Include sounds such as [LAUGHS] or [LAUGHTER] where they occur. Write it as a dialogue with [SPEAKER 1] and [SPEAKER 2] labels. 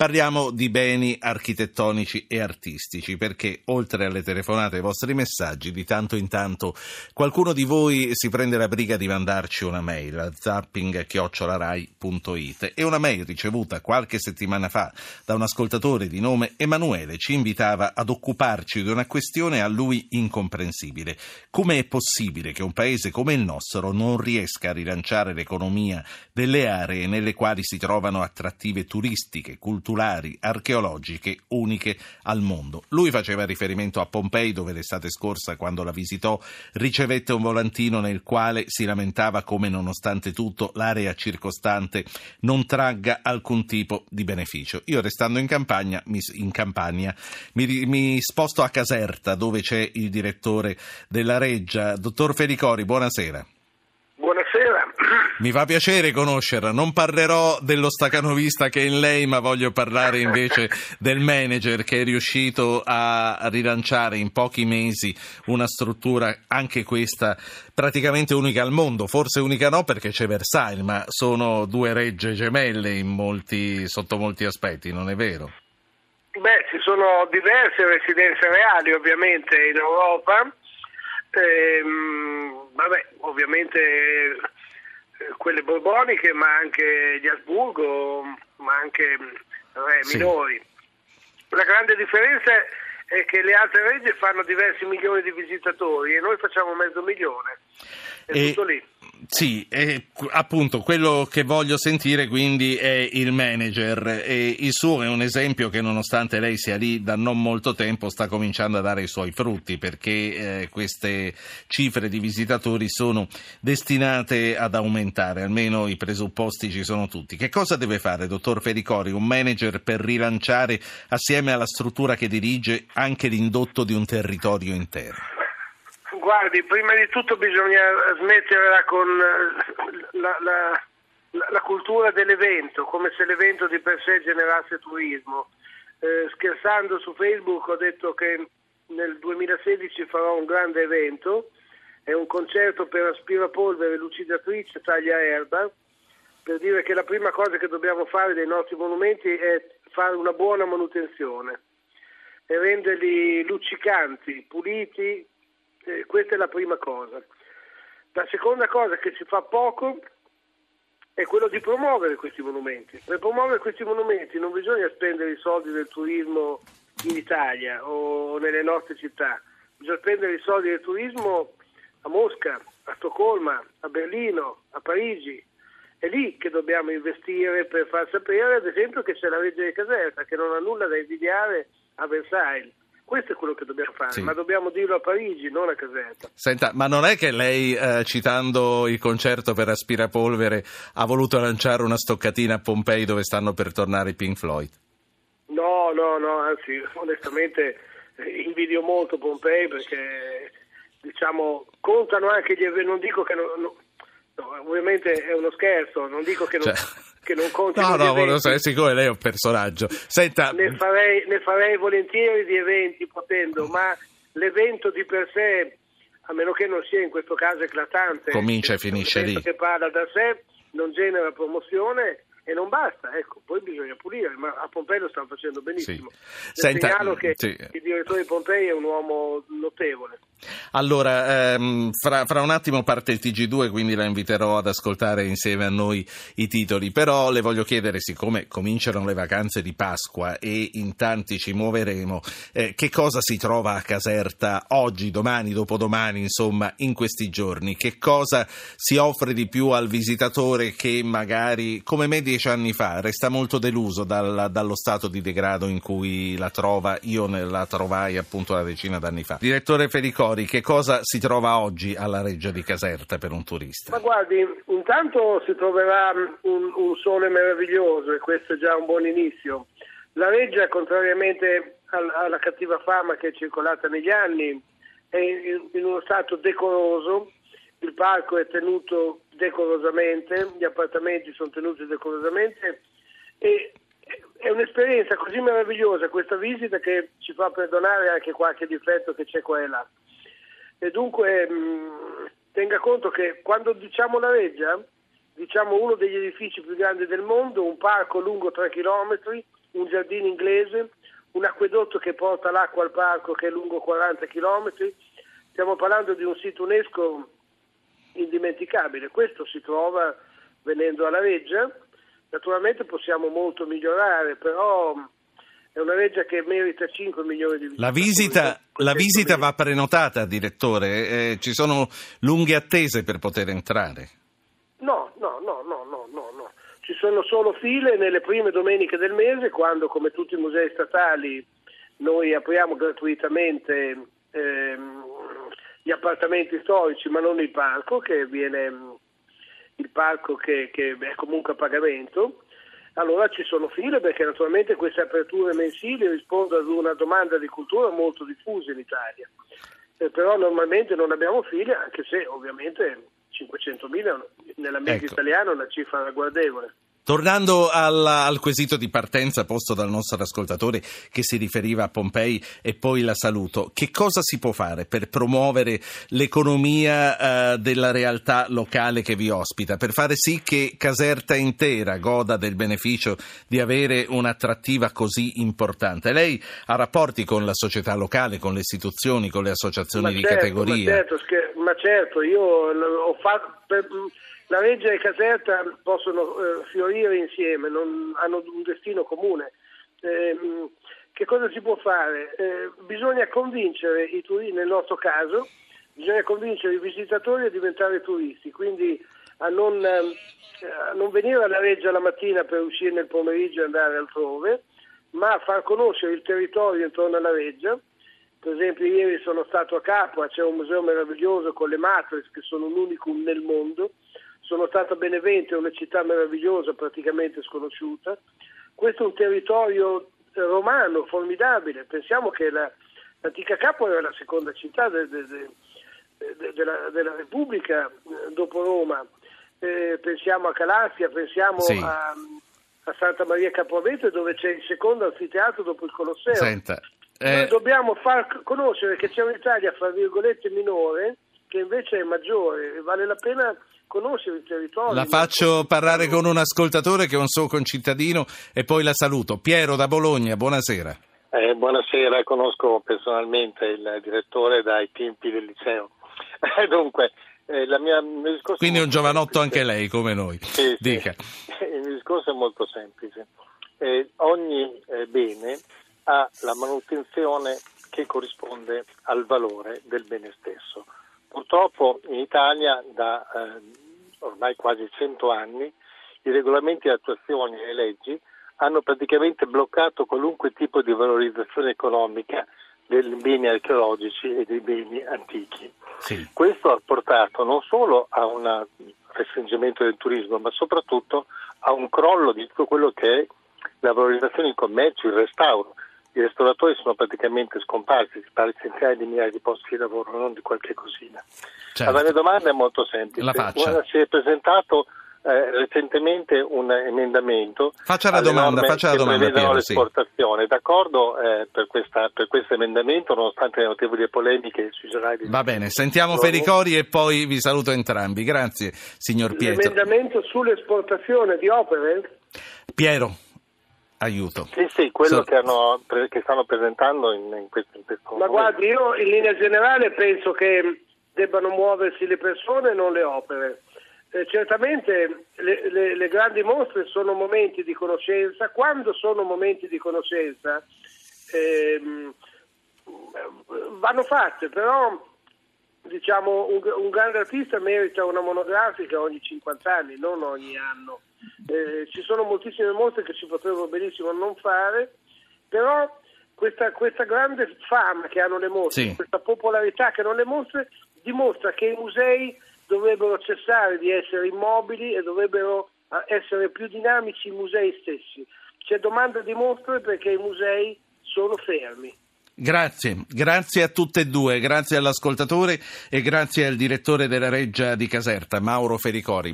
[SPEAKER 1] Parliamo di beni architettonici e artistici perché oltre alle telefonate e ai vostri messaggi di tanto in tanto qualcuno di voi si prende la briga di mandarci una mail a zapping.rai.it e una mail ricevuta qualche settimana fa da un ascoltatore di nome Emanuele ci invitava ad occuparci di una questione a lui incomprensibile. Come è possibile che un paese come il nostro non riesca a rilanciare l'economia delle aree nelle quali si trovano attrattive turistiche, culturali culturali, archeologiche uniche al mondo. Lui faceva riferimento a Pompei dove l'estate scorsa, quando la visitò, ricevette un volantino nel quale si lamentava come nonostante tutto l'area circostante non tragga alcun tipo di beneficio. Io restando in campagna, in Campania mi, mi sposto a Caserta dove c'è il direttore della Reggia, dottor Felicori, buonasera. Mi fa piacere conoscerla, non parlerò dello stacanovista che è in lei, ma voglio parlare invece del manager che è riuscito a rilanciare in pochi mesi una struttura, anche questa praticamente unica al mondo, forse unica no perché c'è Versailles, ma sono due regge gemelle molti, sotto molti aspetti, non è vero?
[SPEAKER 2] Beh, ci sono diverse residenze reali ovviamente in Europa. Ehm, vabbè, ovviamente quelle borboniche, ma anche di Asburgo, ma anche re sì. minori. La grande differenza è che le altre regge fanno diversi milioni di visitatori e noi facciamo mezzo milione. È e... tutto lì.
[SPEAKER 1] Sì, eh, appunto, quello che voglio sentire quindi è il manager e il suo è un esempio che nonostante lei sia lì da non molto tempo sta cominciando a dare i suoi frutti perché eh, queste cifre di visitatori sono destinate ad aumentare, almeno i presupposti ci sono tutti. Che cosa deve fare, dottor Fericori, un manager per rilanciare assieme alla struttura che dirige anche l'indotto di un territorio intero?
[SPEAKER 2] Guardi, prima di tutto bisogna smetterla con la, la, la, cultura dell'evento, come se l'evento di per sé generasse turismo. Eh, scherzando su Facebook ho detto che nel 2016 farò un grande evento, è un concerto per aspirapolvere, lucidatrice, taglia erba, per dire che la prima cosa che dobbiamo fare dei nostri monumenti è fare una buona manutenzione e renderli luccicanti, puliti, eh, questa è la prima cosa. La seconda cosa che ci fa poco è quello di promuovere questi monumenti. Per promuovere questi monumenti non bisogna spendere i soldi del turismo in Italia o nelle nostre città, bisogna spendere i soldi del turismo a Mosca, a Stoccolma, a Berlino, a Parigi. È lì che dobbiamo investire per far sapere, ad esempio, che c'è la legge di Caserta, che non ha nulla da invidiare a Versailles questo è quello che dobbiamo fare, sì. ma dobbiamo dirlo a Parigi, non a Caserta.
[SPEAKER 1] Senta, ma non è che lei, eh, citando il concerto per aspirapolvere, ha voluto lanciare una stoccatina a Pompei dove stanno per tornare i Pink Floyd?
[SPEAKER 2] No, no, no, anzi, onestamente eh, invidio molto Pompei perché, diciamo, contano anche gli eventi, non dico che... Non, no, no, ovviamente è uno scherzo, non dico che non... Cioè che non conti
[SPEAKER 1] No, no, volevo sapere, siccome lei è un personaggio. Senta...
[SPEAKER 2] Ne, farei, ne farei volentieri di eventi potendo, ma l'evento di per sé, a meno che non sia in questo caso eclatante,
[SPEAKER 1] comincia e finisce lì.
[SPEAKER 2] che parla da sé, non genera promozione e non basta, ecco, poi bisogna pulire, ma a Pompei lo stanno facendo benissimo. Sì. Senta, segnalo che sì. il direttore di Pompei è un uomo notevole.
[SPEAKER 1] Allora, ehm, fra, fra, un attimo parte il TG2, quindi la inviterò ad ascoltare insieme a noi i titoli, però le voglio chiedere, siccome cominciano le vacanze di Pasqua e in tanti ci muoveremo, eh, che cosa si trova a Caserta oggi, domani, dopodomani, insomma, in questi giorni? Che cosa si offre di più al visitatore che magari, come me dieci anni fa, resta molto deluso dal, dallo stato di degrado in cui la trova, io la trovai appunto una decina d'anni fa. Direttore Felicò, Gregori, che cosa si trova oggi alla Reggia di Caserta per un turista?
[SPEAKER 2] Ma guardi, intanto si troverà un, un sole meraviglioso e questo è già un buon inizio. La Reggia, contrariamente alla cattiva fama che è circolata negli anni, è in uno stato decoroso, il parco è tenuto decorosamente, gli appartamenti sono tenuti decorosamente e è un'esperienza così meravigliosa questa visita che ci fa perdonare anche qualche difetto che c'è qua e là e dunque mm, tenga conto che quando diciamo la Reggia diciamo uno degli edifici più grandi del mondo, un parco lungo 3 km un giardino inglese, un acquedotto che porta l'acqua al parco che è lungo 40 km. Stiamo parlando di un sito UNESCO indimenticabile. Questo si trova venendo alla Reggia. Naturalmente possiamo molto migliorare, però è una legge che merita 5 milioni di
[SPEAKER 1] visitatori. La visita, la visita va prenotata, direttore? Eh, ci sono lunghe attese per poter entrare?
[SPEAKER 2] No, no, no, no, no, no, no. Ci sono solo file nelle prime domeniche del mese, quando, come tutti i musei statali, noi apriamo gratuitamente ehm, gli appartamenti storici, ma non il parco, che viene il parco che, che è comunque a pagamento allora ci sono file perché naturalmente queste aperture mensili rispondono ad una domanda di cultura molto diffusa in Italia. Eh, però normalmente non abbiamo file, anche se ovviamente 500.000 nella media ecco. italiana è una cifra ragguardevole.
[SPEAKER 1] Tornando al, al, quesito di partenza posto dal nostro ascoltatore che si riferiva a Pompei e poi la saluto, che cosa si può fare per promuovere l'economia eh, della realtà locale che vi ospita, per fare sì che Caserta intera goda del beneficio di avere un'attrattiva così importante? Lei ha rapporti con la società locale, con le istituzioni, con le associazioni
[SPEAKER 2] ma
[SPEAKER 1] di
[SPEAKER 2] certo,
[SPEAKER 1] categoria?
[SPEAKER 2] Ma certo, ma certo, io ho fatto... Per la Reggia e Caserta possono eh, fiorire insieme, non, hanno un destino comune. Eh, che cosa si può fare? Eh, bisogna convincere i turisti, nel nostro caso, bisogna convincere i visitatori a diventare turisti, quindi a non, eh, a non venire alla Reggia la mattina per uscire nel pomeriggio e andare altrove, ma a far conoscere il territorio intorno alla Reggia. Per esempio ieri sono stato a Capua, c'è un museo meraviglioso con le matres che sono un unicum nel mondo, sono stato a Benevento, è una città meravigliosa, praticamente sconosciuta. Questo è un territorio eh, romano formidabile. Pensiamo che la, l'antica Capua era la seconda città de, de, de, della, della, Repubblica eh, dopo Roma. Eh, pensiamo a Calassia, pensiamo sì. a, a, Santa Maria Capoavete dove c'è il secondo anfiteatro dopo il Colosseo.
[SPEAKER 1] Senta,
[SPEAKER 2] eh... Noi dobbiamo far conoscere che c'è un'Italia, fra virgolette, minore, che invece è maggiore e vale la pena conoscere il territorio.
[SPEAKER 1] La faccio parlare con un ascoltatore che è un suo concittadino e poi la saluto. Piero da Bologna, buonasera.
[SPEAKER 3] Eh, buonasera, conosco personalmente il direttore dai tempi del liceo. [LAUGHS] Dunque, eh, mia,
[SPEAKER 1] Quindi è un giovanotto semplice. anche lei, come noi.
[SPEAKER 3] Sì,
[SPEAKER 1] Dica.
[SPEAKER 3] Sì. [LAUGHS] Il discorso è molto semplice. Eh, ogni eh, bene ha la manutenzione che corrisponde al valore del bene stesso. Purtroppo in Italia da eh, ormai quasi 100 anni i regolamenti di attuazione e le leggi hanno praticamente bloccato qualunque tipo di valorizzazione economica dei beni archeologici e dei beni antichi. Sì. Questo ha portato non solo a un restringimento del turismo, ma soprattutto a un crollo di tutto quello che è la valorizzazione in commercio, il restauro i restauratori sono praticamente scomparsi, si parla di centinaia di migliaia di posti di lavoro, non di qualche cosina. Certo. La mia domanda è molto semplice.
[SPEAKER 1] La faccia.
[SPEAKER 3] Si è presentato eh, recentemente un emendamento.
[SPEAKER 1] Faccia la domanda, faccia la domanda. Piero,
[SPEAKER 3] l'esportazione. Sì. D'accordo eh, per, questa, per, questo emendamento, nonostante le notevoli polemiche sui giornali.
[SPEAKER 1] Va bene, sentiamo Fericori e poi vi saluto entrambi. Grazie, signor Pietro.
[SPEAKER 2] L'emendamento sull'esportazione di opere?
[SPEAKER 1] Piero aiuto.
[SPEAKER 3] Sì, sì, quello so... che, hanno, che, stanno presentando in, in questo, in questo
[SPEAKER 2] Ma momento. guardi, io in linea generale penso che debbano muoversi le persone e non le opere. Eh, certamente le, le, le, grandi mostre sono momenti di conoscenza, quando sono momenti di conoscenza ehm, vanno fatte, però diciamo un, un grande artista merita una monografica ogni 50 anni, non ogni anno. Eh, ci sono moltissime mostre che si potrebbero benissimo non fare, però questa, questa grande fama che hanno le mostre, sì. questa popolarità che hanno le mostre, dimostra che i musei dovrebbero cessare di essere immobili e dovrebbero eh, essere più dinamici i musei stessi. C'è domanda di mostre perché i musei sono fermi.
[SPEAKER 1] Grazie, grazie a tutte e due, grazie all'ascoltatore e grazie al direttore della Reggia di Caserta, Mauro Fericori.